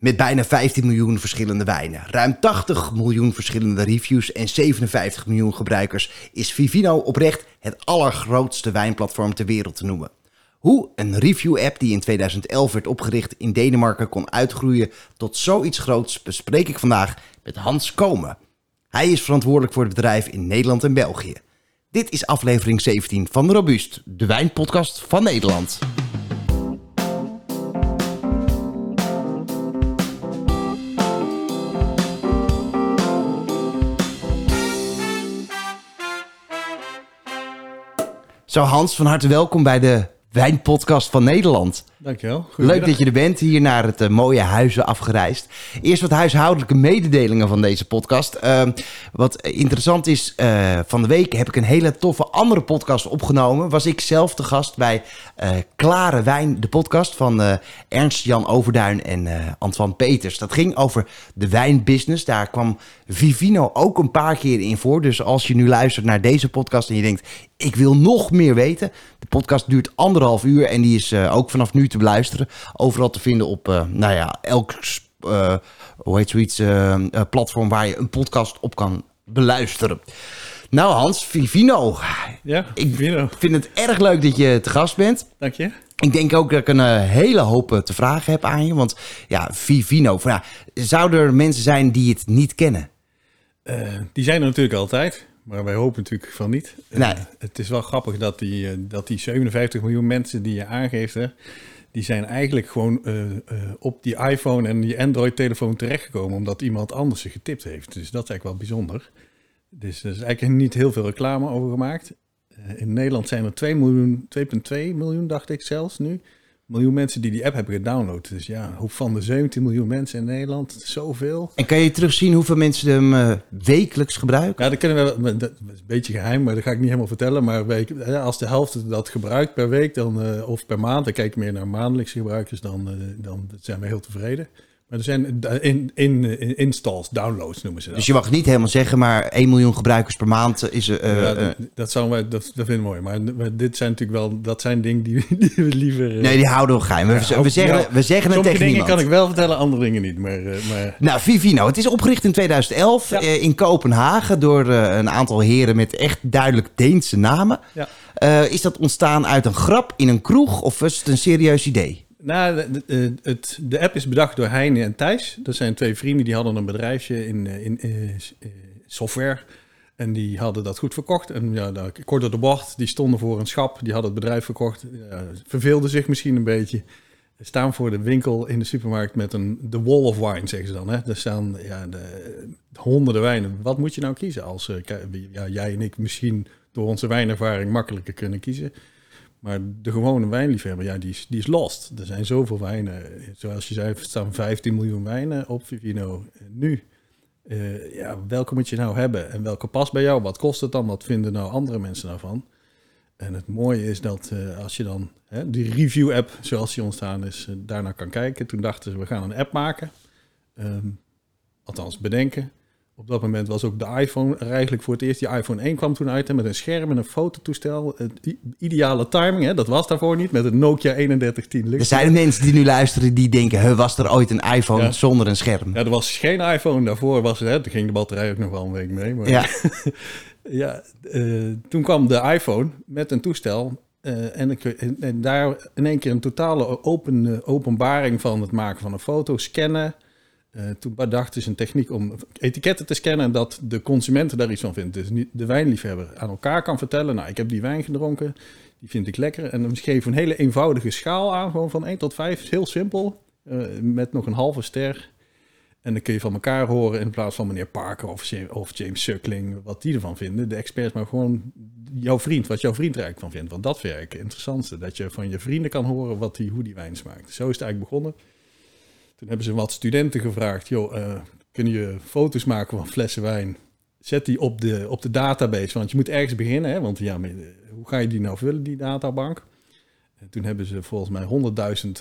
Met bijna 15 miljoen verschillende wijnen, ruim 80 miljoen verschillende reviews en 57 miljoen gebruikers is Vivino oprecht het allergrootste wijnplatform ter wereld te noemen. Hoe een review-app die in 2011 werd opgericht in Denemarken kon uitgroeien tot zoiets groots bespreek ik vandaag met Hans Komen. Hij is verantwoordelijk voor het bedrijf in Nederland en België. Dit is aflevering 17 van Robuust, de wijnpodcast van Nederland. Zo Hans, van harte welkom bij de Wijnpodcast van Nederland. Dankjewel. Leuk dat je er bent, hier naar het uh, mooie Huizen afgereisd. Eerst wat huishoudelijke mededelingen van deze podcast. Uh, wat interessant is, uh, van de week heb ik een hele toffe andere podcast opgenomen. Was ik zelf te gast bij eh, Klare Wijn, de podcast van Ernst-Jan Overduin en Antoine Peters. Dat ging over de wijnbusiness. Daar kwam Vivino ook een paar keer in voor. Dus als je nu luistert naar deze podcast en je denkt, ik wil nog meer weten. De podcast duurt anderhalf uur en die is ook vanaf nu te beluisteren. Overal te vinden op, uh, nou ja, elk, uh, hoe heet zoiets, uh, platform waar je een podcast op kan beluisteren. Nou Hans, Vivino. Ja, Vivino. Ik vind het erg leuk dat je te gast bent. Dank je. Ik denk ook dat ik een hele hoop te vragen heb aan je. Want ja, Vivino, van, ja, zouden er mensen zijn die het niet kennen? die zijn er natuurlijk altijd. Maar wij hopen natuurlijk van niet. Nee. het is wel grappig dat die, dat die 57 miljoen mensen die je aangeeft... Hè, die zijn eigenlijk gewoon uh, uh, op die iPhone en die Android-telefoon terechtgekomen omdat iemand anders ze getipt heeft. Dus dat is eigenlijk wel bijzonder. Dus er is eigenlijk niet heel veel reclame over gemaakt. Uh, in Nederland zijn er 2 miljoen, 2,2 miljoen, dacht ik zelfs nu, miljoen mensen die die app hebben gedownload. Dus ja, hoe van de 17 miljoen mensen in Nederland, zoveel. En kan je terugzien hoeveel mensen hem uh, wekelijks gebruiken? Ja, dat kunnen we, dat is een beetje geheim, maar dat ga ik niet helemaal vertellen. Maar week, als de helft dat gebruikt per week dan, uh, of per maand, dan kijk ik meer naar maandelijkse gebruikers, dan, uh, dan zijn we heel tevreden. Maar er zijn in, in, in, installs, downloads noemen ze dat. Dus je mag niet helemaal zeggen, maar 1 miljoen gebruikers per maand is... Uh, ja, dat, dat, zou dat, dat vinden we mooi. Maar, maar, dit zijn natuurlijk wel, dat zijn dingen die, die we liever... Uh, nee, die houden we geheim. We, zeggen, ja, we zeggen het tegen dingen niemand. kan ik wel vertellen, andere dingen niet. Maar, uh, maar... Nou, Vivino, het is opgericht in 2011 ja. in Kopenhagen door een aantal heren met echt duidelijk Deense namen. is dat ontstaan uit een grap in een kroeg of was het een serieus idee? Nou, de, het, de app is bedacht door Heine en Thijs. Dat zijn twee vrienden die hadden een bedrijfje in, in, in software. En die hadden dat goed verkocht. En ja, kort door de bocht, die stonden voor een schap. Die hadden het bedrijf verkocht. Ja, verveelden zich misschien een beetje. Staan voor de winkel in de supermarkt met een de wall of wine, zeggen ze dan. Hè? Er staan ja, de, honderden wijnen. Wat moet je nou kiezen als ja, jij en ik misschien door onze wijnervaring makkelijker kunnen kiezen? Maar de gewone wijnliefhebber, ja, die is, die is lost. Er zijn zoveel wijnen. Zoals je zei, er staan 15 miljoen wijnen op Vivino. Nu, uh, ja, welke moet je nou hebben? En welke past bij jou? Wat kost het dan? Wat vinden nou andere mensen daarvan? En het mooie is dat uh, als je dan hè, die review-app, zoals die ontstaan is, uh, daarnaar kan kijken. Toen dachten ze, we gaan een app maken. Um, althans, bedenken. Op dat moment was ook de iPhone er eigenlijk voor het eerst. Die iPhone 1 kwam toen uit hè, met een scherm en een fototoestel. Het ideale timing, hè, dat was daarvoor niet. Met een Nokia 3110 Er zijn mensen die nu luisteren die denken... Was er ooit een iPhone ja. zonder een scherm? Ja, er was geen iPhone. Daarvoor was het, hè, toen ging de batterij ook nog wel een week mee. Maar ja, ja uh, toen kwam de iPhone met een toestel... Uh, en, en, en, daar in één keer een totale open, uh, openbaring van het maken van een foto, scannen... Uh, toen bedacht is een techniek om etiketten te scannen en dat de consumenten daar iets van vindt. Dus de wijnliefhebber aan elkaar kan vertellen, nou ik heb die wijn gedronken, die vind ik lekker. En dan geef een hele eenvoudige schaal aan, gewoon van 1 tot 5, heel simpel, uh, met nog een halve ster. En dan kun je van elkaar horen in plaats van meneer Parker of, James Suckling, wat die ervan vinden. De experts, maar gewoon jouw vriend, wat jouw vriend er eigenlijk van vindt. Want dat ik het interessantste, dat je van je vrienden kan horen wat die, hoe die wijn smaakt. Zo is het eigenlijk begonnen. Toen hebben ze wat studenten gevraagd, joh, uh, kun je foto's maken van flessen wijn? Zet die op de, op de database, want je moet ergens beginnen, hè? want ja, hoe ga je die nou vullen, die databank? En toen hebben ze volgens mij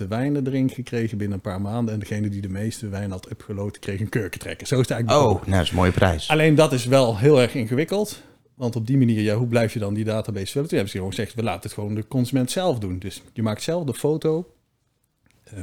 100.000 wijnen erin gekregen binnen een paar maanden. En degene die de meeste wijn had upgeload, kreeg een kurkentrekker. Zo is het eigenlijk Oh, nou, dat is een mooie prijs. Alleen dat is wel heel erg ingewikkeld. Want op die manier, ja, hoe blijf je dan die database vullen? Toen hebben ze gewoon gezegd, we laten het gewoon de consument zelf doen. Dus je maakt zelf de foto eh,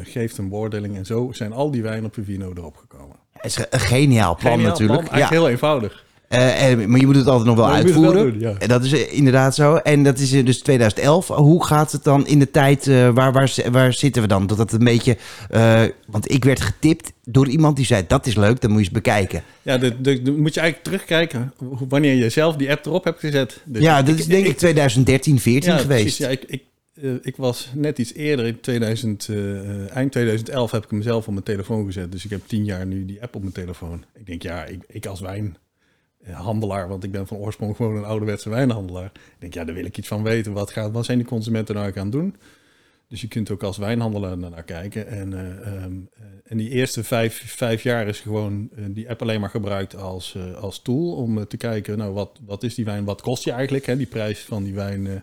geeft een beoordeling. En zo zijn al die wijnen op Vivino erop gekomen. Het is een geniaal plan Geniaal natuurlijk. plan, eigenlijk heel eenvoudig. Eh, en- maar je moet het altijd nog wel Maar uitvoeren. doen, ja. En Dat is eh, inderdaad zo. En dat is eh, dus 2011. Hoe gaat het dan in de tijd? eh, waar, waar, waar zitten we dan? Dat dat een beetje. eh, want ik werd getipt door iemand die zei: dat is leuk, dan moet je eens bekijken. Ja, de- moet je eigenlijk terugkijken wanneer je zelf die app erop hebt gezet. Dus ja, dat is denk ik 2013, 14 ja, geweest. precies. Ja, ik, ik, eh, ik was net iets eerder, in 2000, eh, eind 2011 heb ik hem zelf op mijn telefoon gezet. Dus ik heb tien jaar nu die app op mijn telefoon. Ik denk, ja, ik, ik als wijnhandelaar, want ik ben van oorsprong gewoon een ouderwetse wijnhandelaar. Denk, ja, daar wil ik iets van weten. Wat, gaat, wat zijn die consumenten nou aan het doen? Dus je kunt ook als wijnhandelaar naar kijken. En, eh, ehm, eh, en die eerste vijf, vijf jaar is gewoon die app alleen maar gebruikt als, als tool om te kijken, nou, wat, wat is die wijn, wat kost die eigenlijk? Hè? Die prijs van die wijn,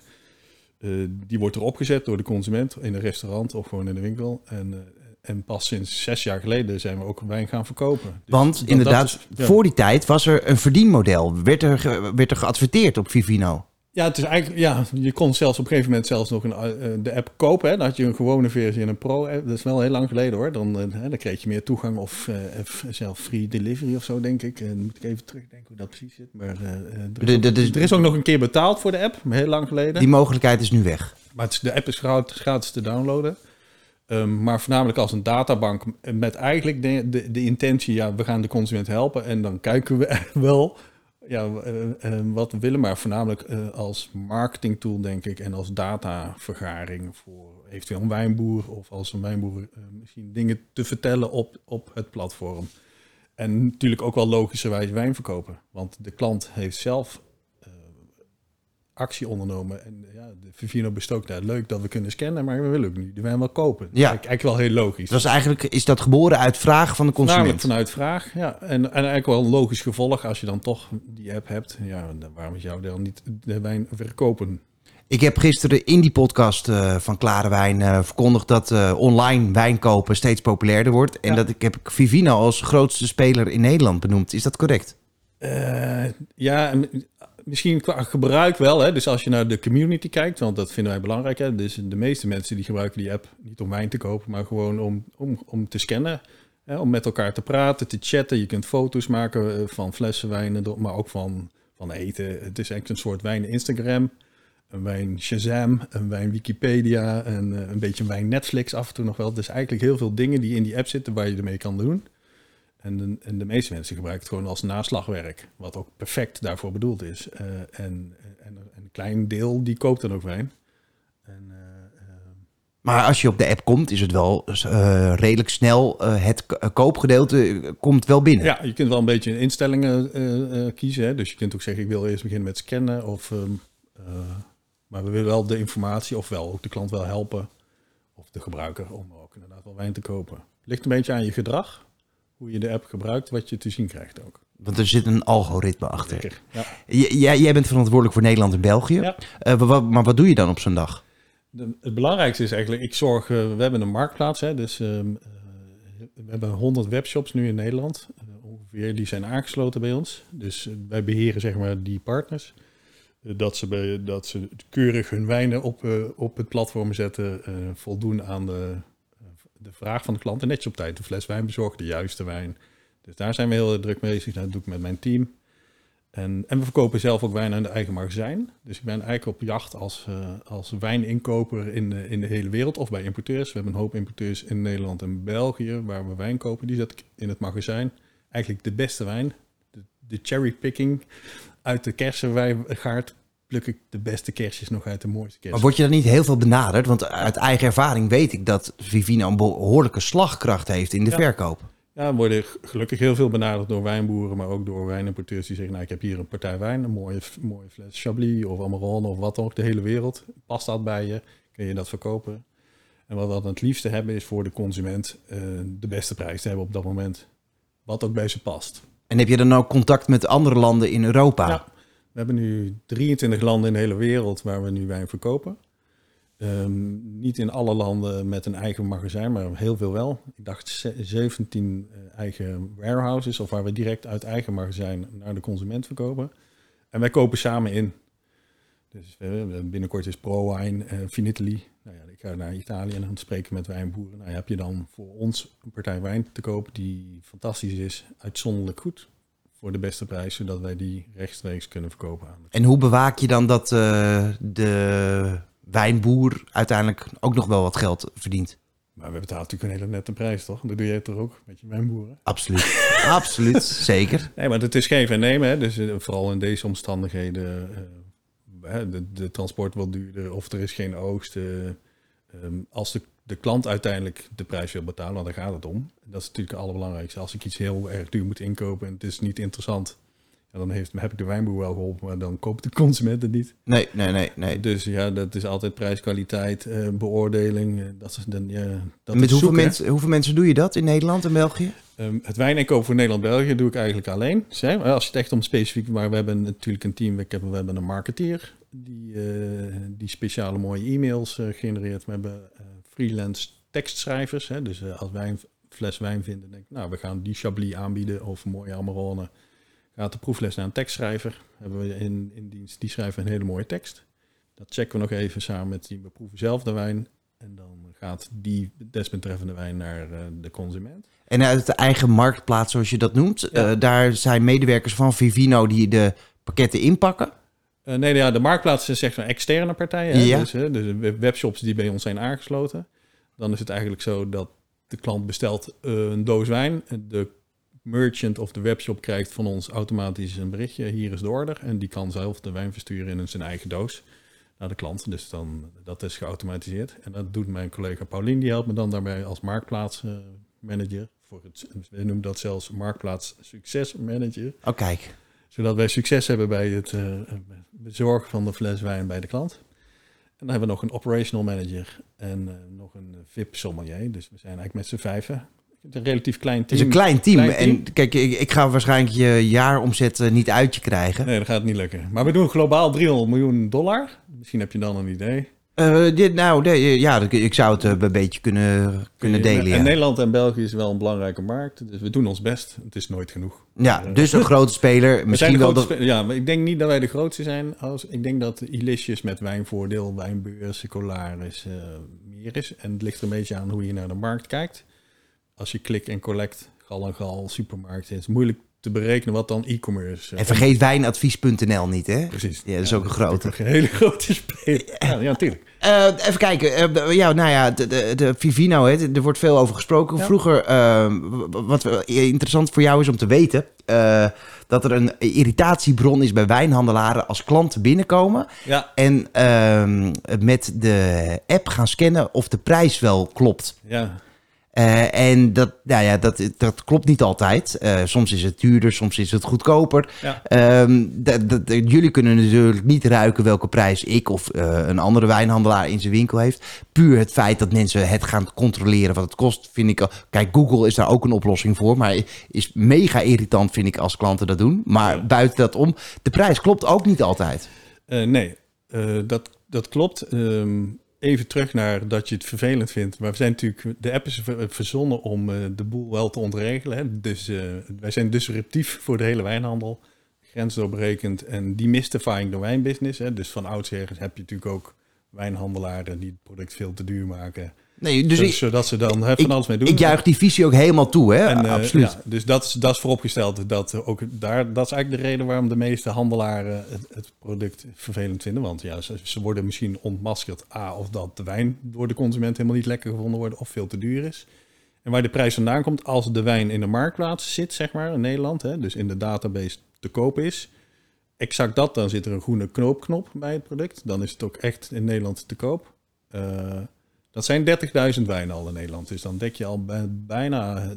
eh, die wordt erop gezet door de consument in een restaurant of gewoon in de winkel. En, eh, en pas sinds zes jaar geleden zijn we ook wijn gaan verkopen. Dus Want dat- inderdaad, dat is- ja. voor die tijd was er een verdienmodel. Werd er, werd er geadverteerd op Vivino. Ja, het is eigenlijk, ja, je kon zelfs op een gegeven moment zelfs nog een, eh, de app kopen. Hè? Dan had je een gewone versie en een pro-app. Dat is wel heel lang geleden hoor. Dan, eh, hè, dan kreeg je meer toegang of eh, of zelf free delivery of zo, denk ik. En dan moet ik even terugdenken hoe dat precies zit. Maar eh, eh, er, is ook, de- de- er is ook nog een keer betaald voor de app, heel lang geleden. Die mogelijkheid is nu weg. Maar het de app is gratis, gratis te downloaden. Ehm, maar voornamelijk als een databank met eigenlijk de, de, de intentie, ja, we gaan de consument helpen en dan kijken we wel ja, eh, eh, wat willen, maar voornamelijk eh, als marketingtool denk ik en als datavergaring voor eventueel een wijnboer of als een wijnboer misschien dingen te vertellen op, op het platform. En natuurlijk ook wel logischerwijs wijn verkopen, want de klant heeft zelf actie ondernomen. En ja, de Vivino bestookt daar leuk dat we kunnen scannen, maar we willen ook nu de wijn wel kopen. Ja. Eigenlijk, eigenlijk wel heel logisch. Dat is eigenlijk is dat geboren uit vraag van de consument. vanuit vraag, ja. En, en eigenlijk wel een logisch gevolg als je dan toch die app hebt. Ja, waarom zou je dan niet de wijn verkopen? Ik heb gisteren in die podcast eh, van Klare Wijn eh, verkondigd dat eh, online wijn kopen steeds populairder wordt. En Ja. dat ik heb Vivino als grootste speler in Nederland benoemd. Is dat correct? Eh, ja, misschien qua gebruik wel. Hè? Dus als je naar de community kijkt, want dat vinden wij belangrijk. Hè? Dus de meeste mensen die gebruiken die app niet om wijn te kopen, maar gewoon om, om, om te scannen. Hè? Om met elkaar te praten, te chatten. Je kunt foto's maken eh, van flessen wijnen, maar ook van, van eten. Het is eigenlijk een soort wijn Instagram. Een wijn Shazam, een wijn Wikipedia, en eh, een beetje wijn Netflix af en toe nog wel. Dus eigenlijk heel veel dingen die in die app zitten waar je ermee kan doen. En de, en de meeste mensen gebruiken het gewoon als naslagwerk, wat ook perfect daarvoor bedoeld is. Eh, en, en, en een klein deel die koopt dan ook wijn. En, eh, eh, Maar als je op de app komt, is het wel redelijk snel. het koopgedeelte komt wel binnen. ja, je kunt wel een beetje instellingen kiezen. Hè? Dus je kunt ook zeggen, ik wil eerst beginnen met scannen. Of, ehm, eh, maar we willen wel de informatie, ofwel ook de klant wel helpen. Of de gebruiker, om ook inderdaad wel wijn te kopen. Ligt een beetje aan je gedrag, hoe je de app gebruikt, wat je te zien krijgt ook. Want er zit een algoritme achter. Zeker. Ja. Jij, jij bent verantwoordelijk voor Nederland en België. Ja. Eh, maar wat doe je dan op zo'n dag? De- het belangrijkste is eigenlijk, ik zorg, eh, we hebben een marktplaats, hè, dus ehm, eh, we hebben 100 webshops nu in Nederland, ongeveer, die zijn aangesloten bij ons. Dus wij beheren zeg maar die partners, dat, ze bij, dat ze keurig hun wijnen op, op het platform zetten, voldoen aan de, de vraag van de klant en netjes op tijd de fles wijn bezorgen, de juiste wijn. Dus daar zijn we heel druk mee bezig, dat doe ik met mijn team. En, en we verkopen zelf ook wijn aan de eigen magazijn. Dus ik ben eigenlijk op jacht als, eh, als wijninkoper in de, in de hele wereld of bij importeurs. We hebben een hoop importeurs in Nederland en België waar we wijn kopen. Die zet ik in het magazijn. Eigenlijk de beste wijn. De, de cherrypicking uit de kersenwijngaard pluk ik de beste kersjes nog uit de mooiste Maar kersen. word je dan niet heel veel benaderd? Want uit eigen ervaring weet ik dat Vivino een behoorlijke slagkracht heeft in de Ja. verkoop. Ja, we worden gelukkig heel veel benaderd door wijnboeren, maar ook door wijnimporteurs die zeggen, nou ik heb hier een partij wijn, een mooie, mooie fles Chablis of Amarone of wat dan ook, de hele wereld. Past dat bij je? Kun je dat verkopen? En wat we dan het liefste hebben is voor de consument eh, de beste prijs te hebben op dat moment. Wat ook bij ze past. En heb je dan ook contact met andere landen in Europa? Ja. We hebben nu 23 landen in de hele wereld waar we nu wijn verkopen. Ehm, niet in alle landen met een eigen magazijn, maar heel veel wel. Ik dacht ze- 17 eh, eigen warehouses, of waar we direct uit eigen magazijn naar de consument verkopen. En wij kopen samen in. Dus binnenkort is ProWine, uh, Finitali. Nou ja, ik ga naar Italië en dan spreken met wijnboeren. Nou, heb je dan voor ons een partij wijn te koop die fantastisch is, uitzonderlijk goed voor de beste prijs, zodat wij die rechtstreeks kunnen verkopen aan. En hoe bewaak je dan dat uh, de wijnboer uiteindelijk ook nog wel wat geld verdient? Maar we betalen natuurlijk een hele nette prijs, toch? Dat doe jij toch ook met je wijnboeren? Absoluut, absoluut, zeker. Nee, maar het is geen en nemen, hè? Dus vooral in deze omstandigheden de, de, transport wat duurder of er is geen oogst. Um, als de, de klant uiteindelijk de prijs wil betalen, want daar gaat het om. Dat is natuurlijk het allerbelangrijkste. Als ik iets heel erg duur moet inkopen en het is niet interessant, ja, dan heeft, heb ik de wijnboer wel geholpen, maar dan koopt de consument het niet. Nee, nee, nee. nee. Dus ja, dat is altijd prijs, kwaliteit, uh, beoordeling. Uh, dat is dan, ja, dat Met hoeveel, mensen, hoeveel mensen doe je dat in Nederland en België? Um, het wijninkoop voor Nederland-België doe ik eigenlijk alleen. Als je het echt om specifiek, maar we hebben natuurlijk een team, we hebben, we hebben een marketeer die, uh, die speciale mooie e-mails genereert. We hebben freelance tekstschrijvers. Hè, dus als wij een fles wijn vinden, denk ik, nou, we gaan die Chablis aanbieden of een mooie Amarone. Gaat de proefles naar een tekstschrijver. Hebben we in, in dienst, die schrijven een hele mooie tekst. Dat checken we nog even samen met die, we proeven zelf de wijn. En dan gaat die desbetreffende wijn naar de consument. En uit de eigen marktplaats, zoals je dat noemt, ja. daar zijn medewerkers van Vivino die de pakketten inpakken. Uh, nee, ja, de marktplaats is zeg maar externe partijen. Ja. Dus, hè, dus webshops die bij ons zijn aangesloten. Dan is het eigenlijk zo dat de klant bestelt uh, een doos wijn. De merchant of de webshop krijgt van ons automatisch een berichtje. Hier is de order. En die kan zelf de wijn versturen in zijn eigen doos naar de klant. Dus dan, dat is geautomatiseerd. En dat doet mijn collega Paulien. Die helpt me dan daarbij als marktplaatsmanager. voor het, we noemen dat zelfs marktplaats succesmanager. Oh, kijk zodat wij succes hebben bij het uh, bezorgen van de fles wijn bij de klant. En dan hebben we nog een operational manager en uh, nog een VIP sommelier. Dus we zijn eigenlijk met z'n vijven. Een relatief klein team. Het is een klein team. Klein team. En kijk, ik, ik, ga waarschijnlijk je jaaromzet niet uit je krijgen. Nee, dat gaat niet lukken. Maar we doen globaal 300 miljoen dollar. Misschien heb je dan een idee. Uh, dit, nou, de, ja, ik zou het een beetje kunnen, kunnen delen. En Nederland en België is wel een belangrijke markt. Dus we doen ons best. Het is nooit genoeg. Ja, dus een grote speler. Misschien wel. Ja, maar ik denk niet dat wij de grootste zijn. Als, ik denk dat Ilicious met wijnvoordeel, wijnbeurs, Colaris uh, meer is. En het ligt er een beetje aan hoe je naar de markt kijkt. Als je klik en collect, gal en gal, supermarkt, is moeilijk te berekenen wat dan e-commerce. En vergeet wijnadvies.nl niet, hè? Precies. Ja, dat is ook een grote. Een hele grote speler. Ja, natuurlijk. Uh, even kijken. Uh, ja, nou ja, de, de, de Vivino, hè, er wordt veel over gesproken. Ja. Vroeger, uh, wat interessant voor jou is om te weten, dat er een irritatiebron is bij wijnhandelaren als klanten binnenkomen. Ja. En ehm, met de app gaan scannen of de prijs wel klopt. Ja. Uh, en dat, nou ja, dat, dat klopt niet altijd. Uh, soms is het duurder, soms is het goedkoper. Ja. Um, jullie kunnen natuurlijk niet ruiken welke prijs ik of uh, een andere wijnhandelaar in zijn winkel heeft. Puur het feit dat mensen het gaan controleren wat het kost, vind ik. Kijk, Google is daar ook een oplossing voor, maar is mega irritant, vind ik, als klanten dat doen. Maar ja. buiten dat om, de prijs klopt ook niet altijd. nee, dat, dat klopt. Um even terug naar dat je het vervelend vindt. Maar we zijn natuurlijk, de app is verzonnen om uh, de boel wel te ontregelen. Hè? Dus uh, wij zijn disruptief voor de hele wijnhandel. Grensdoorbrekend en demystifying de wijnbusiness. Dus van oudsher heb je natuurlijk ook wijnhandelaren die het product veel te duur maken. Nee, dus ik, zodat ze dan van alles mee doen. Ik juich die visie ook helemaal toe, hè? En, uh, Absoluut. Ja, dus dat is, dat is vooropgesteld. Dat, ook daar, dat is eigenlijk de reden waarom de meeste handelaren het, het product vervelend vinden. Want ja, ze, ze, worden misschien ontmaskerd. A, of dat de wijn door de consument helemaal niet lekker gevonden wordt of veel te duur is. En waar de prijs vandaan komt, als de wijn in de marktplaats zit, zeg maar, in Nederland, hè, dus in de database te koop is, exact dat, dan zit er een groene knoopknop bij het product. Dan is het ook echt in Nederland te koop. Uh, dat zijn 30.000 wijnen al in Nederland. Dus dan dek je al bijna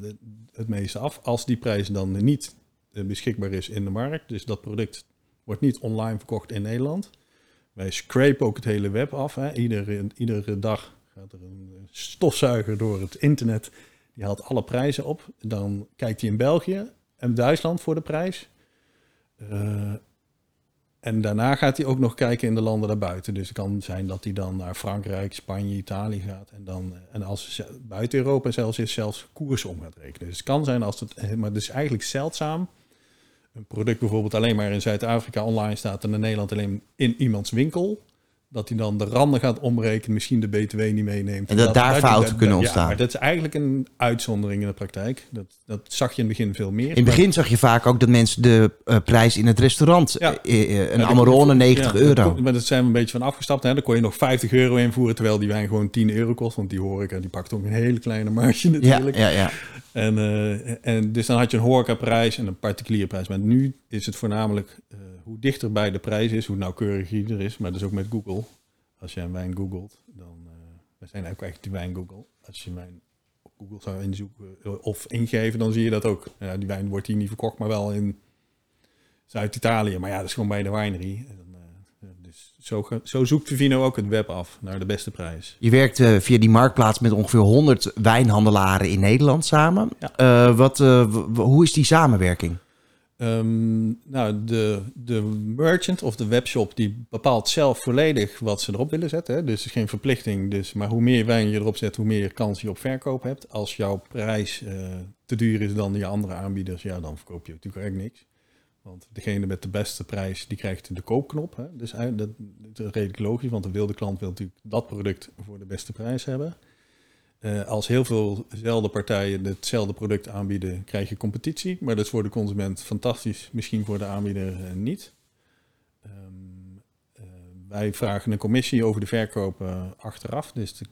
het meeste af. Als die prijs dan niet eh, beschikbaar is in de markt. Dus dat product wordt niet online verkocht in Nederland. Wij scrapen ook het hele web af. Hè. Iedere, iedere dag gaat er een stofzuiger door het internet. Die haalt alle prijzen op. Dan kijkt hij in België en Duitsland voor de prijs. Uh, en daarna gaat hij ook nog kijken in de landen daarbuiten. Dus het kan zijn dat hij dan naar Frankrijk, Spanje, Italië gaat. En, dan, eh, en als buiten Europa zelfs is, zelfs koers om gaat rekenen. Dus het kan zijn als het, eh, maar het is eigenlijk zeldzaam een product bijvoorbeeld alleen maar in Zuid-Afrika online staat en in Nederland alleen in iemands winkel, dat hij dan de randen gaat omrekenen, misschien de BTW niet meeneemt. En dat daar fouten kunnen Ja, ontstaan. maar dat is eigenlijk een uitzondering in de praktijk. Dat, dat zag je in het begin veel meer. In het begin zag je vaak ook dat mensen de eh, prijs in het restaurant, Ja. eh, eh, een Ja, Amarone die- 90 ja, euro. Maar dat zijn we een beetje van afgestapt. Hè? Dan kon je nog 50 euro invoeren, terwijl die wijn gewoon 10 euro kost. Want die horeca die pakt ook een hele kleine marge Ja, natuurlijk. ja, ja. En, en dus dan had je een horecaprijs en een particuliere prijs. Maar nu is het voornamelijk hoe dichter bij de prijs is, hoe nauwkeuriger er is. Maar dat is ook met Google. Als je een wijn googelt, dan... eh we zijn ook echt die wijn Google. Als je wijn op Google zou inzoeken eh, of ingeven, dan zie je dat ook. Ja, die wijn wordt hier niet verkocht, maar wel in Zuid-Italië. Maar ja, dat is gewoon bij de winery. Eh, dus zo, zoekt Vivino ook het web af naar de beste prijs. Je werkt via die marktplaats met ongeveer 100 wijnhandelaren in Nederland samen. Ja. Wat, hoe is die samenwerking? Ehm, nou, de, de merchant of de webshop die bepaalt zelf volledig wat ze erop willen zetten. Hè. Dus er is geen verplichting. Dus, maar hoe meer wijn je erop zet, hoe meer kans je op verkoop hebt. Als jouw prijs eh, te duur is dan je andere aanbieders, ja, dan verkoop je natuurlijk echt niks. Want degene met de beste prijs, die krijgt de koopknop. Hè. Dus eigenlijk- dat, dat is redelijk logisch, want de wilde klant wil natuurlijk dat product voor de beste prijs hebben. Eh, als heel veel dezelfde partijen hetzelfde product aanbieden, krijg je competitie. Maar dat is voor de consument fantastisch, misschien voor de aanbieder eh, niet. Ehm, eh, wij vragen een commissie over de verkoop achteraf. Dus de,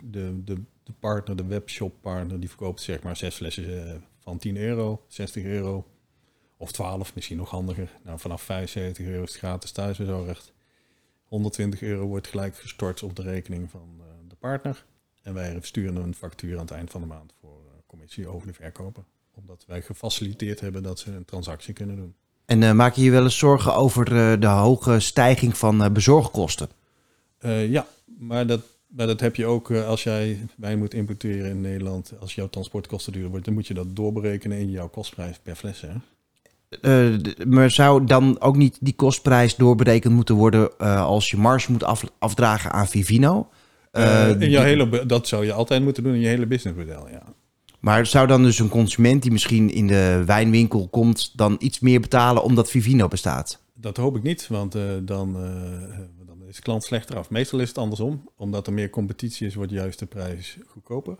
de, de, partner, de webshop partner, die verkoopt zeg maar zes flessen van 10 euro, 60 euro. Of 12, misschien nog handiger. Nou, vanaf 75 euro is het gratis thuisbezorgd. 120 euro wordt gelijk gestort op de rekening van de partner. En wij sturen een factuur aan het eind van de maand voor eh, commissie over de verkoper. Omdat wij gefaciliteerd hebben dat ze een transactie kunnen doen. En eh, maak je je wel eens zorgen over eh, de hoge stijging van bezorgkosten? Ja, maar dat, maar dat heb je ook als jij wijn moet importeren in Nederland. Als jouw transportkosten duurder wordt, dan moet je dat doorberekenen in jouw kostprijs per fles. Hè? Maar zou dan ook niet die kostprijs doorberekend moeten worden als je marge moet af- afdragen aan Vivino? Eh, Eh, in jouw hele, dat zou je altijd moeten doen in je hele businessmodel. Ja. Maar zou dan dus een consument die misschien in de wijnwinkel komt, dan iets meer betalen omdat Vivino bestaat? Dat hoop ik niet, want eh, dan, dan is de klant slechter af. Meestal is het andersom. Omdat er meer competitie is, wordt juist de prijs goedkoper.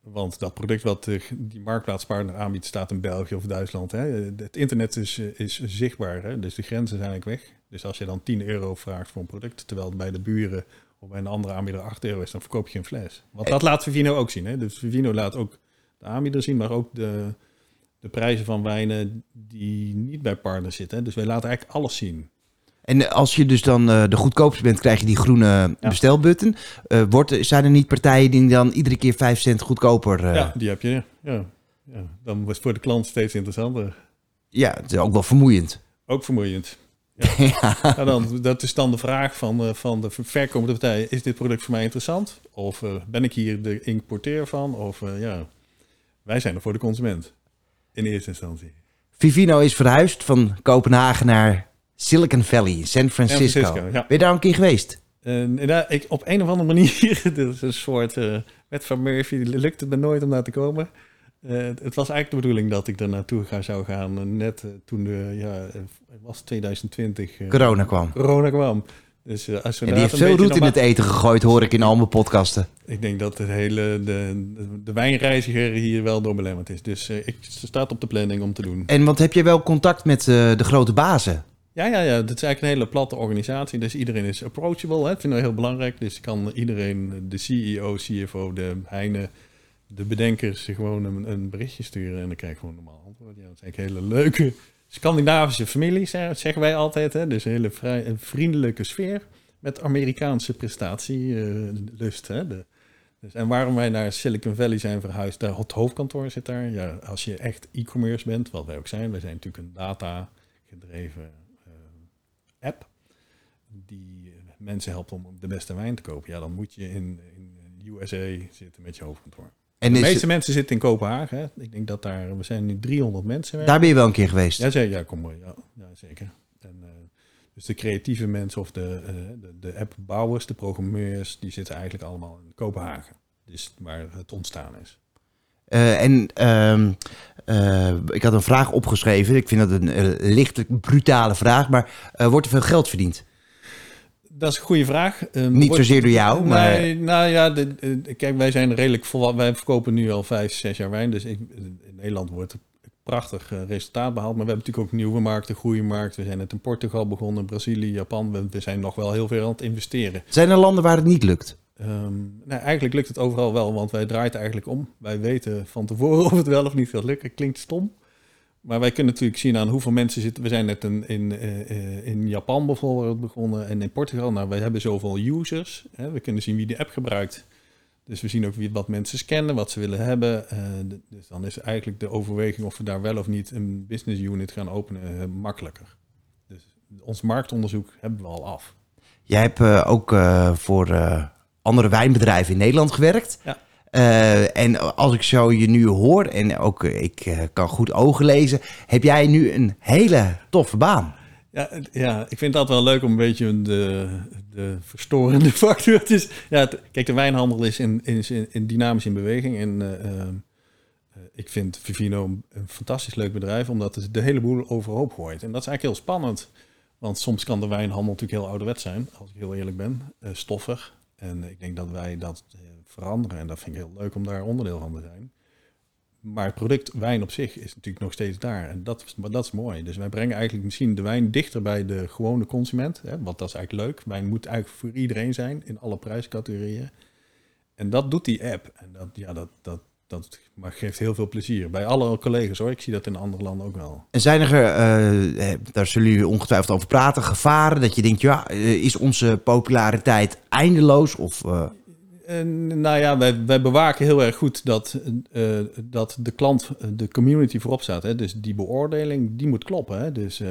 Want dat product wat de, die marktplaatspartner aanbiedt, staat in België of Duitsland. Hè. Het internet is, is zichtbaar, hè. dus de grenzen zijn eigenlijk weg. Dus als je dan 10 euro vraagt voor een product, terwijl bij de buren of bij een andere aanbieder 8 euro is, dan verkoop je geen fles. Want dat laat Vivino ook zien. Hè. Dus Vivino laat ook de aanbieder zien, maar ook de, de prijzen van wijnen die niet bij partners zitten. Hè. Dus wij laten eigenlijk alles zien. En als je dus dan eh, de goedkoopste bent, krijg je die groene Ja. bestelbutton. Eh, wordt, zijn er niet partijen die dan iedere keer 5 cent goedkoper... eh, Ja, die heb je. Ja. Ja. Dan wordt het voor de klant steeds interessanter. ja, het is ook wel vermoeiend. Ook vermoeiend. Ja. Nou dan, dat is dan de vraag van, eh, van de verkopende partij. Is dit product voor mij interessant? Of eh, ben ik hier de importeur van? Of eh, ja, wij zijn er voor de consument. In eerste instantie. Vivino is verhuisd van Kopenhagen naar Silicon Valley, San Francisco. Francisco, ja. Ben je daar een keer geweest? Ik, op een of andere manier, dit is een soort wet van Murphy, lukt het me nooit om daar te komen. Eh, het was eigenlijk de bedoeling dat ik er naartoe gaan, zou gaan, eh, net eh, toen de, ja, het was 2020. eh, Corona kwam. Corona kwam. Dus als we En die heeft veel roet in het eten gegooid, hoor ik in al mijn podcasten. Ik denk dat het hele, de, de, de wijnreiziger hier wel door belemmerd is. Dus ik staat op de planning om te doen. En want heb je wel contact met de grote bazen? Ja, ja, ja. Het is eigenlijk een hele platte organisatie. Dus iedereen is approachable. Hè. Dat vind ik heel belangrijk. Dus kan iedereen, de CEO, CFO, de Heine, de bedenkers, gewoon een, een berichtje sturen. En dan krijg je gewoon normaal antwoord. Ja, dat een hele leuke Scandinavische familie, zeg- zeggen wij altijd. Hè. Dus een hele vrij, een vriendelijke sfeer met Amerikaanse prestatielust. hè. Dus, en waarom wij naar Silicon Valley zijn verhuisd, daar het hoofdkantoor zit daar. Ja, als je echt e-commerce bent, wat wij ook zijn. Wij zijn natuurlijk een data gedreven eh, app die mensen helpt om de beste wijn te kopen. Ja, dan moet je in, in USA zitten met je hoofdkantoor. En de is- meeste mensen zitten in Kopenhagen. Hè. Ik denk dat daar, we zijn nu 300 mensen. werken. daar ben je wel een keer geweest. Ja, zeker. Ja, kom maar. Ja, ja zeker. En, eh, dus de creatieve mensen of de, eh, de, de appbouwers, de programmeurs, die zitten eigenlijk allemaal in Kopenhagen. Dus waar het ontstaan is. Eh, en ehm, eh, ik had een vraag opgeschreven. Ik vind dat een uh, licht brutale vraag, maar wordt er veel geld verdiend? Dat is een goede vraag. Um, Niet zozeer door jou, maar... Nee, nou ja, de, kijk, wij zijn redelijk vol. Wij verkopen nu al vijf, zes jaar wijn. Dus in Nederland wordt prachtig resultaat behaald. Maar we hebben natuurlijk ook nieuwe markten, groeimarkten. We zijn net in Portugal begonnen, Brazilië, Japan. We, we, zijn nog wel heel veel aan het investeren. Zijn er landen waar het niet lukt? Um, nou, eigenlijk lukt het overal wel, want wij draaien het eigenlijk om. Wij weten van tevoren of het wel of niet gaat lukken. Klinkt stom. Maar wij kunnen natuurlijk zien aan hoeveel mensen zitten. We zijn net in, in, uh, in Japan bijvoorbeeld begonnen en in Portugal. Nou, wij hebben zoveel users. Hè. We kunnen zien wie de app gebruikt. Dus we zien ook wie, wat mensen scannen, wat ze willen hebben. Uh, dus dan is eigenlijk de overweging of we daar wel of niet een business unit gaan openen uh, makkelijker. Dus ons marktonderzoek hebben we al af. Jij hebt ook voor andere wijnbedrijven in Nederland gewerkt. Ja. Uh, en als ik zo je nu hoor, en ook uh, ik uh, kan goed ogen lezen, heb jij nu een hele toffe baan. Ja, ja ik vind dat wel leuk om een beetje de, de verstorende factor. Het is, ja, kijk, de wijnhandel is in, in, in dynamisch in beweging. En ik vind Vivino een fantastisch leuk bedrijf, omdat het de hele boel overhoop gooit. En dat is eigenlijk heel spannend. Want soms kan de wijnhandel natuurlijk heel ouderwet zijn, als ik heel eerlijk ben. stoffig, en ik denk dat wij dat eh, veranderen. En dat vind ik heel leuk om daar onderdeel van te zijn. Maar het product wijn op zich is natuurlijk nog steeds daar. En dat, dat is mooi. Dus wij brengen eigenlijk misschien de wijn dichter bij de gewone consument. Hè, want dat is eigenlijk leuk. Wijn moet eigenlijk voor iedereen zijn in alle prijscategorieën. En dat doet die app. En dat, ja, dat, dat, dat maar geeft heel veel plezier. Bij alle collega's hoor. Ik zie dat in andere landen ook wel. En zijn er, uh, daar zullen jullie ongetwijfeld over praten, gevaren dat je denkt, ja, eh, is onze populariteit eindeloos? Of. Nou ja, wij, wij bewaken heel erg goed dat, uh, dat de klant, de community voorop staat. Hè? Dus die beoordeling, die moet kloppen. Hè? Dus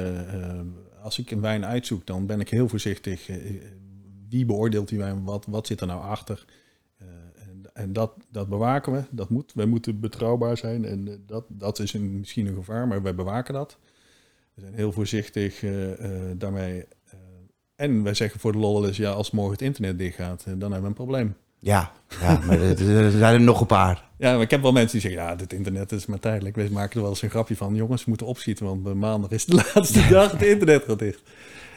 als ik een wijn uitzoek, dan ben ik heel voorzichtig. wie beoordeelt die wijn? Wat, wat zit er nou achter? en dat, dat bewaken we. Dat moet. Wij moeten betrouwbaar zijn. En eh, dat, dat is een, misschien een gevaar, maar wij bewaken dat. We zijn heel voorzichtig daarmee. en wij zeggen voor de lol ja, als morgen het internet dichtgaat, dan hebben we een probleem. Ja, ja maar er zijn er nog een paar. Ja, maar ik heb wel mensen die zeggen, ja, dit internet is maar tijdelijk. We maken er wel eens een grapje van. Jongens, we moeten opschieten, want maandag is de laatste dag het internet gaat dicht.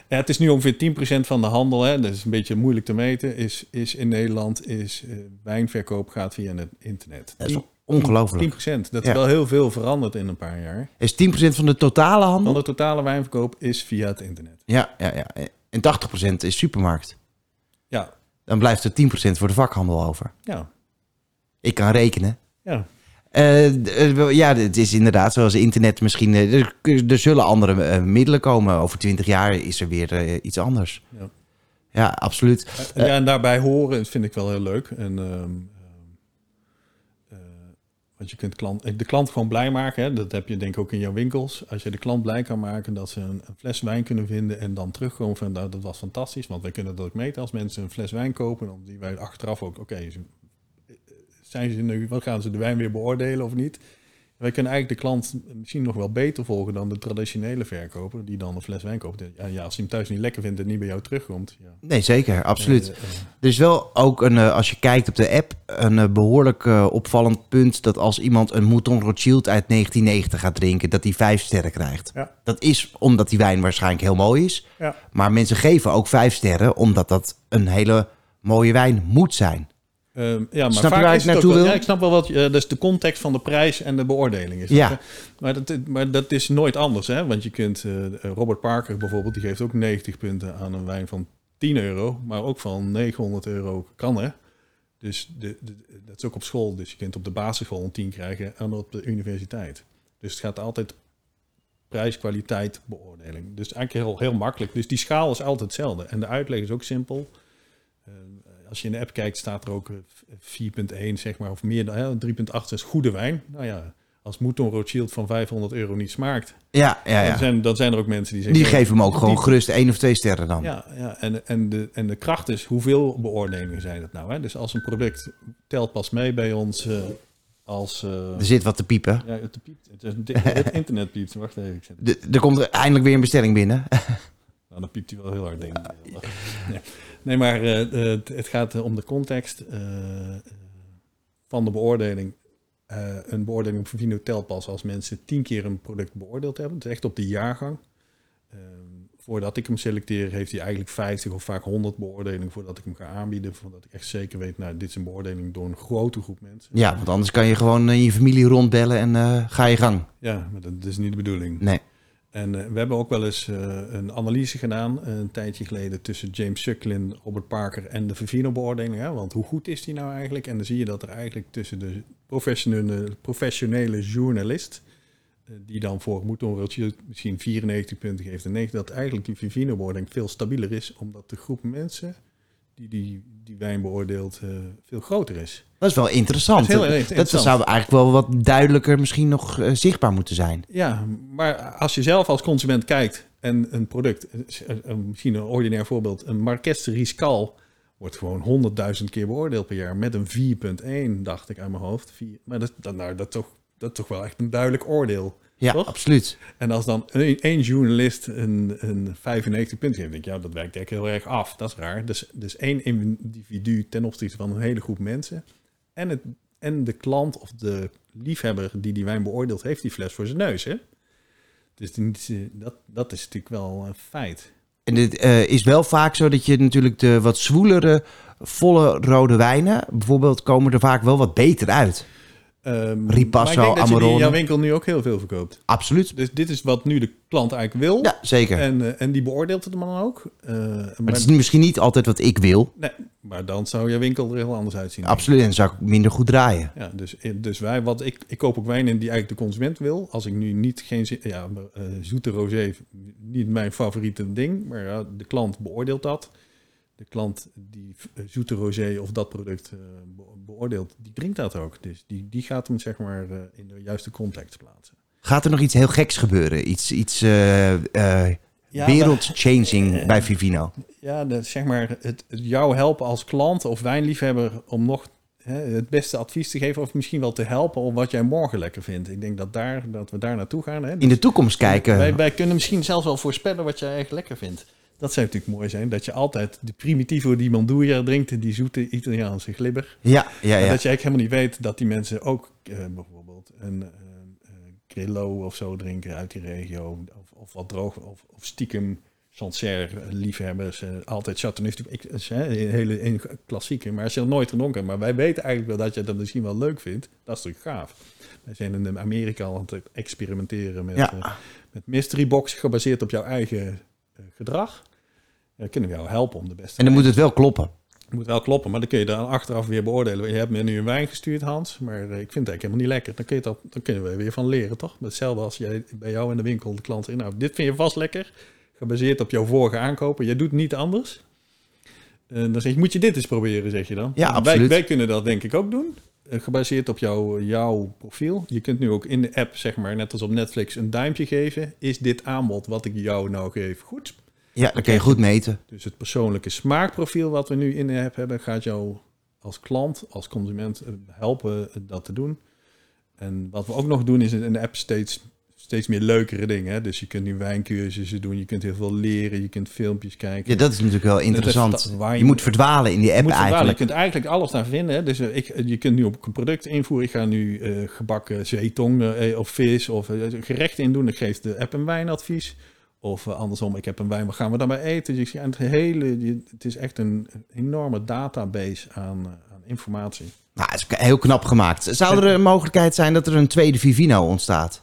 Ja, het is nu ongeveer 10% van de handel, hè, dat is een beetje moeilijk te meten, is, is in Nederland is uh, wijnverkoop gaat via het internet. Dat is ongelooflijk. 10%, dat is wel heel veel veranderd in een paar jaar. Is 10% van de totale handel? Van de totale wijnverkoop is via het internet. Ja, ja, ja. En 80% is supermarkt. Ja. Dan blijft er 10% voor de vakhandel over. Ja. Ik kan rekenen. Ja. Uh, ja, het is inderdaad zoals internet misschien. Uh, er, er, zullen andere middelen komen. Over twintig jaar is er weer iets anders. Ja, ja absoluut. ja, en daarbij horen vind ik wel heel leuk. En, ehm, je kunt klant, de klant gewoon blij maken. Hè? Dat heb je denk ik ook in jouw winkels. Als je de klant blij kan maken dat ze een, fles wijn kunnen vinden en dan terugkomen van nou, dat was fantastisch. Want wij kunnen dat ook meten als mensen een fles wijn kopen. Dan zien wij achteraf ook, oké, zijn ze nu, wat gaan ze de wijn weer beoordelen of niet? Wij kunnen eigenlijk de klant misschien nog wel beter volgen dan de traditionele verkoper, die dan een fles wijn koopt. Ja, ja als hij hem thuis niet lekker vindt en niet bij jou terugkomt. Ja. Nee, zeker, absoluut. Uh, uh, er is wel ook, een, als je kijkt op de app, een behoorlijk opvallend punt dat als iemand een Mouton Rothschild uit 1990 gaat drinken, dat hij vijf sterren krijgt. Ja. Dat is omdat die wijn waarschijnlijk heel mooi is. Ja. Maar mensen geven ook vijf sterren omdat dat een hele mooie wijn moet zijn. Um, ja, maar snap vaak is wel, ja, ik snap wel wat. Uh, dat is de context van de prijs en de beoordeling. Is ja. maar, dat, maar dat is nooit anders, hè? Want je kunt uh, Robert Parker bijvoorbeeld, die geeft ook 90 punten aan een wijn van 10 euro, maar ook van 900 euro kan hè. Dus de, de, dat is ook op school. Dus je kunt op de basisschool een 10 krijgen en op de universiteit. Dus het gaat altijd prijs, kwaliteit, beoordeling. Dus eigenlijk heel, heel makkelijk. Dus die schaal is altijd hetzelfde. En de uitleg is ook simpel. Uh, als je in de app kijkt, staat er ook 4.1, zeg maar, of meer dan 3.8 is goede wijn. Nou ja, als Mouton Rothschild van 500 euro niet smaakt, ja, ja, ja. Dan, zijn, dan zijn er ook mensen die zeggen... Die geven hem ook gewoon gerust één of twee sterren dan. Ja, ja. En, en, de, en de kracht is, hoeveel beoordelingen zijn het nou? Hè? Dus als een product telt pas mee bij ons uh, als... Uh, er zit wat te piepen. Ja, het, piept. Het, internet piept. Wacht even. Ik zet de, er komt er eindelijk weer een bestelling binnen. nou, dan piept hij wel heel hard, denk ik. Ja. Nee, maar uh, het gaat om de context uh, van de beoordeling. eh, een beoordeling op Vivino telt pas als mensen tien keer een product beoordeeld hebben. Het is echt op de jaargang. Ehm, voordat ik hem selecteer, heeft hij eigenlijk 50 of vaak 100 beoordelingen voordat ik hem ga aanbieden. Voordat ik echt zeker weet, nou, dit is een beoordeling door een grote groep mensen. Ja, want anders kan je gewoon in je familie rondbellen en eh, ga je gang. Ja, maar dat is niet de bedoeling. Nee. En eh, we hebben ook wel eens eh, een analyse gedaan eh, een tijdje geleden tussen James Sucklin, Robert Parker en de Vivino-beoordeling. Want hoe goed is die nou eigenlijk? En dan zie je dat er eigenlijk tussen de professionele, journalist, die dan voor Rothschild misschien 94 punten geeft en 90, dat eigenlijk die Vivino-beoordeling veel stabieler is, omdat de groep mensen die die, die wijn beoordeelt eh, veel groter is. Dat is wel interessant. Dat is heel erg Dat interessant. zou eigenlijk wel wat duidelijker misschien nog eh, zichtbaar moeten zijn. Ja, maar als je zelf als consument kijkt en een product, eh, misschien een ordinair voorbeeld, een Marques Riscal wordt gewoon 100.000 keer beoordeeld per jaar met een 4.1, dacht ik aan mijn hoofd. Maar dat, dat, nou, dat, toch, dat is toch wel echt een duidelijk oordeel. Ja, Toch? absoluut. En als dan één, journalist een, een 95 punten geeft, denk ik, ja, dat wijkt eigenlijk heel erg af. Dat is raar. Dus, dus één individu ten opzichte van een hele groep mensen. En, het, en de klant of de liefhebber die die wijn beoordeelt, heeft die fles voor zijn neus. Hè? Dus die- dat, dat is natuurlijk wel een feit. En het eh, is wel vaak zo dat je natuurlijk de wat zwoelere, volle rode wijnen, bijvoorbeeld, komen er vaak wel wat beter uit. Ehm, Ripasso, maar ik denk dat je die in jouw winkel nu ook heel veel verkoopt. Absoluut. Dus dit is wat nu de klant eigenlijk wil. Ja, zeker. En, eh, en die beoordeelt het dan ook. Eh, maar maar, het is misschien niet altijd wat ik wil. nee, maar dan zou je winkel er heel anders uitzien. Absoluut. En zou ik minder goed draaien. Ja, dus, dus wij, wat ik, ik koop ook wijn in die eigenlijk de consument wil. Als ik nu niet geen zin, ja, eh, zoete rosé, niet mijn favoriete ding, maar de klant beoordeelt dat. De klant die eh, zoete rosé of dat product eh, beoordeelt, die drinkt dat ook. Dus die, die gaat hem zeg maar eh, in de juiste context plaatsen. Gaat er nog iets heel geks gebeuren? Iets, iets Ja, wereld-changing bij Vivino? Ja, zeg maar het, het jou helpen als klant of wijnliefhebber om nog hè, het beste advies te geven of misschien wel te helpen om wat jij morgen lekker vindt. Ik denk dat, daar, dat we daar naartoe gaan. Hè? In de toekomst kijken. Wij, wij kunnen misschien zelfs wel voorspellen wat jij echt lekker vindt. Dat zou natuurlijk mooi zijn, dat je altijd de primitivo die Manduria drinkt, die zoete Italiaanse glibber. Ja, ja, ja. Dat je eigenlijk helemaal niet weet dat die mensen ook eh, bijvoorbeeld een eh, eh, Grillo of zo drinken uit die regio. Of, of wat droog, of, of stiekem Sancerre liefhebbers. eh, altijd Chateauneuf. Een hele een klassieke, maar er nooit gedronken. Maar wij weten eigenlijk wel dat je dat misschien wel leuk vindt. Dat is natuurlijk gaaf. Wij zijn in Amerika al aan het experimenteren met, Ja. eh, met mystery box gebaseerd op jouw eigen eh, gedrag. Ja, kunnen we jou helpen om de beste En dan moet het wel kloppen. het moet wel kloppen, maar dan kun je dan achteraf weer beoordelen. Je hebt me nu een wijn gestuurd, Hans, maar eh, ik vind het eigenlijk helemaal niet lekker. Dan, kun je dat, dan kunnen we weer van leren, toch? Hetzelfde als jij bij jou in de winkel de klant in. Nou, dit vind je vast lekker, gebaseerd op jouw vorige aankopen. Jij doet niet anders. En dan zeg je, moet je dit eens proberen, zeg je dan. Ja, wij, absoluut. wij kunnen dat denk ik ook doen. Eh, Gebaseerd op jouw, jouw profiel. Je kunt nu ook in de app, zeg maar, net als op Netflix, een duimpje geven. Is dit aanbod wat ik jou nou geef goed? Ja, dat kun je goed meten. Dus het persoonlijke smaakprofiel wat we nu in de app hebben, gaat jou als klant, als consument eh, helpen dat te doen. En wat we ook nog doen, is in de app steeds, steeds meer leukere dingen. Hè? Dus je kunt nu wijncursussen doen, je kunt heel veel leren, je kunt filmpjes kijken. Ja, dat is natuurlijk wel interessant. Dat is- waar je- Je moet verdwalen in die Je app eigenlijk. Je kunt eigenlijk alles daar vinden. Dus eh, ik, je kunt nu op een product invoeren. Ik ga nu eh, gebakken zeetong eh, of vis of eh, gerechten in doen. Ik geef de app een wijnadvies. Of eh, andersom, ik heb een wijn, wat gaan we daarbij eten? Dus het, hele, het is echt een enorme database aan, eh, aan informatie. Nou, het is heel knap gemaakt. Zou er een mogelijkheid zijn dat er een tweede Vivino ontstaat?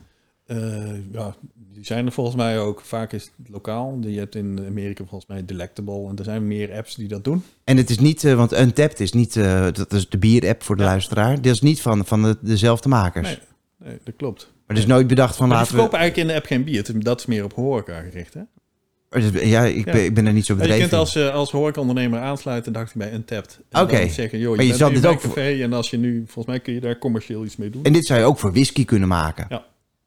Eh, ja, die zijn er volgens mij ook. Vaak is het lokaal. Je hebt in Amerika volgens mij Delectable. En er zijn meer apps die dat doen. En het is niet, eh, want Untapped is niet, eh, dat is de bier-app voor de luisteraar. Dat is niet van, van de, dezelfde makers. Nee, nee dat klopt. Maar er is nooit bedacht van Maar laten we... verkopen eigenlijk in de app geen bier. Het- Dat is meer op horeca gericht, hè? Ja, ik, Ja. Ben, ik ben er niet zo Ja, je bedreven kunt in. als, eh, als horecaondernemer aansluiten, dacht ik bij Untapped. Oké. zeggen, joh, je, Maar je bent zal dit bij ook en als je nu, volgens mij kun je daar commercieel iets mee doen. En dit zou je ook voor whisky kunnen maken. Ja.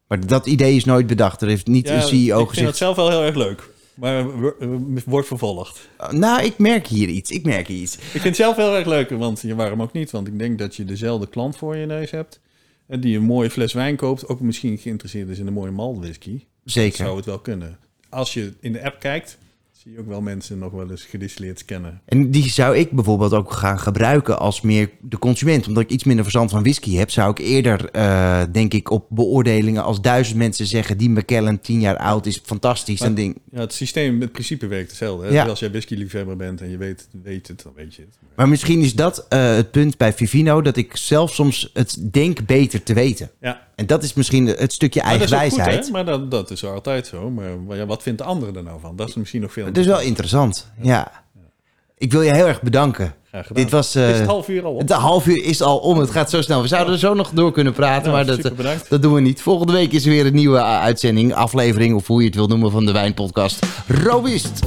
Maar dat idee is nooit bedacht. Er heeft niet Ja, een CEO ik vind gezegd... het zelf wel heel erg leuk. Maar eh, wordt vervolgd. Nou, ik merk hier iets. Ik merk hier iets. Ik vind het zelf heel erg leuk, want ja, waarom ook niet? Want ik denk dat je dezelfde klant voor je neus hebt. En die een mooie fles wijn koopt, ook misschien geïnteresseerd is in een mooie malt whisky. Zeker. Zou het wel kunnen. Als je in de app kijkt, zie je ook wel mensen nog wel eens gedistilleerd scannen. En die zou ik bijvoorbeeld ook gaan gebruiken als meer de consument. Omdat ik iets minder verstand van whisky heb, zou ik eerder, eh, denk ik, op beoordelingen als duizend mensen zeggen die McKellen 10 jaar oud is fantastisch. Maar- en ding. Ja, het systeem, het principe werkt hetzelfde. Hè? Ja. Als jij whisky-liefhebber bent en je weet, weet het, dan weet je het. Maar misschien is dat eh, het punt bij Vivino, dat ik zelf soms het denk beter te weten. Ja, En dat is misschien het stukje eigen wijsheid. Maar dat, dat is altijd zo. Maar, ja, wat vindt de andere er nou van? Dat is misschien nog veel Het is wel interessant, ja. Ik wil je heel erg bedanken. Dit was... eh, is het half uur al op? het half uur is al om, het gaat zo snel. We zouden er zo nog door kunnen praten, Nou, maar dat, eh, dat doen we niet. Volgende week is er weer een nieuwe uh, uitzending, aflevering of hoe je het wil noemen van de Wijnpodcast. Robust!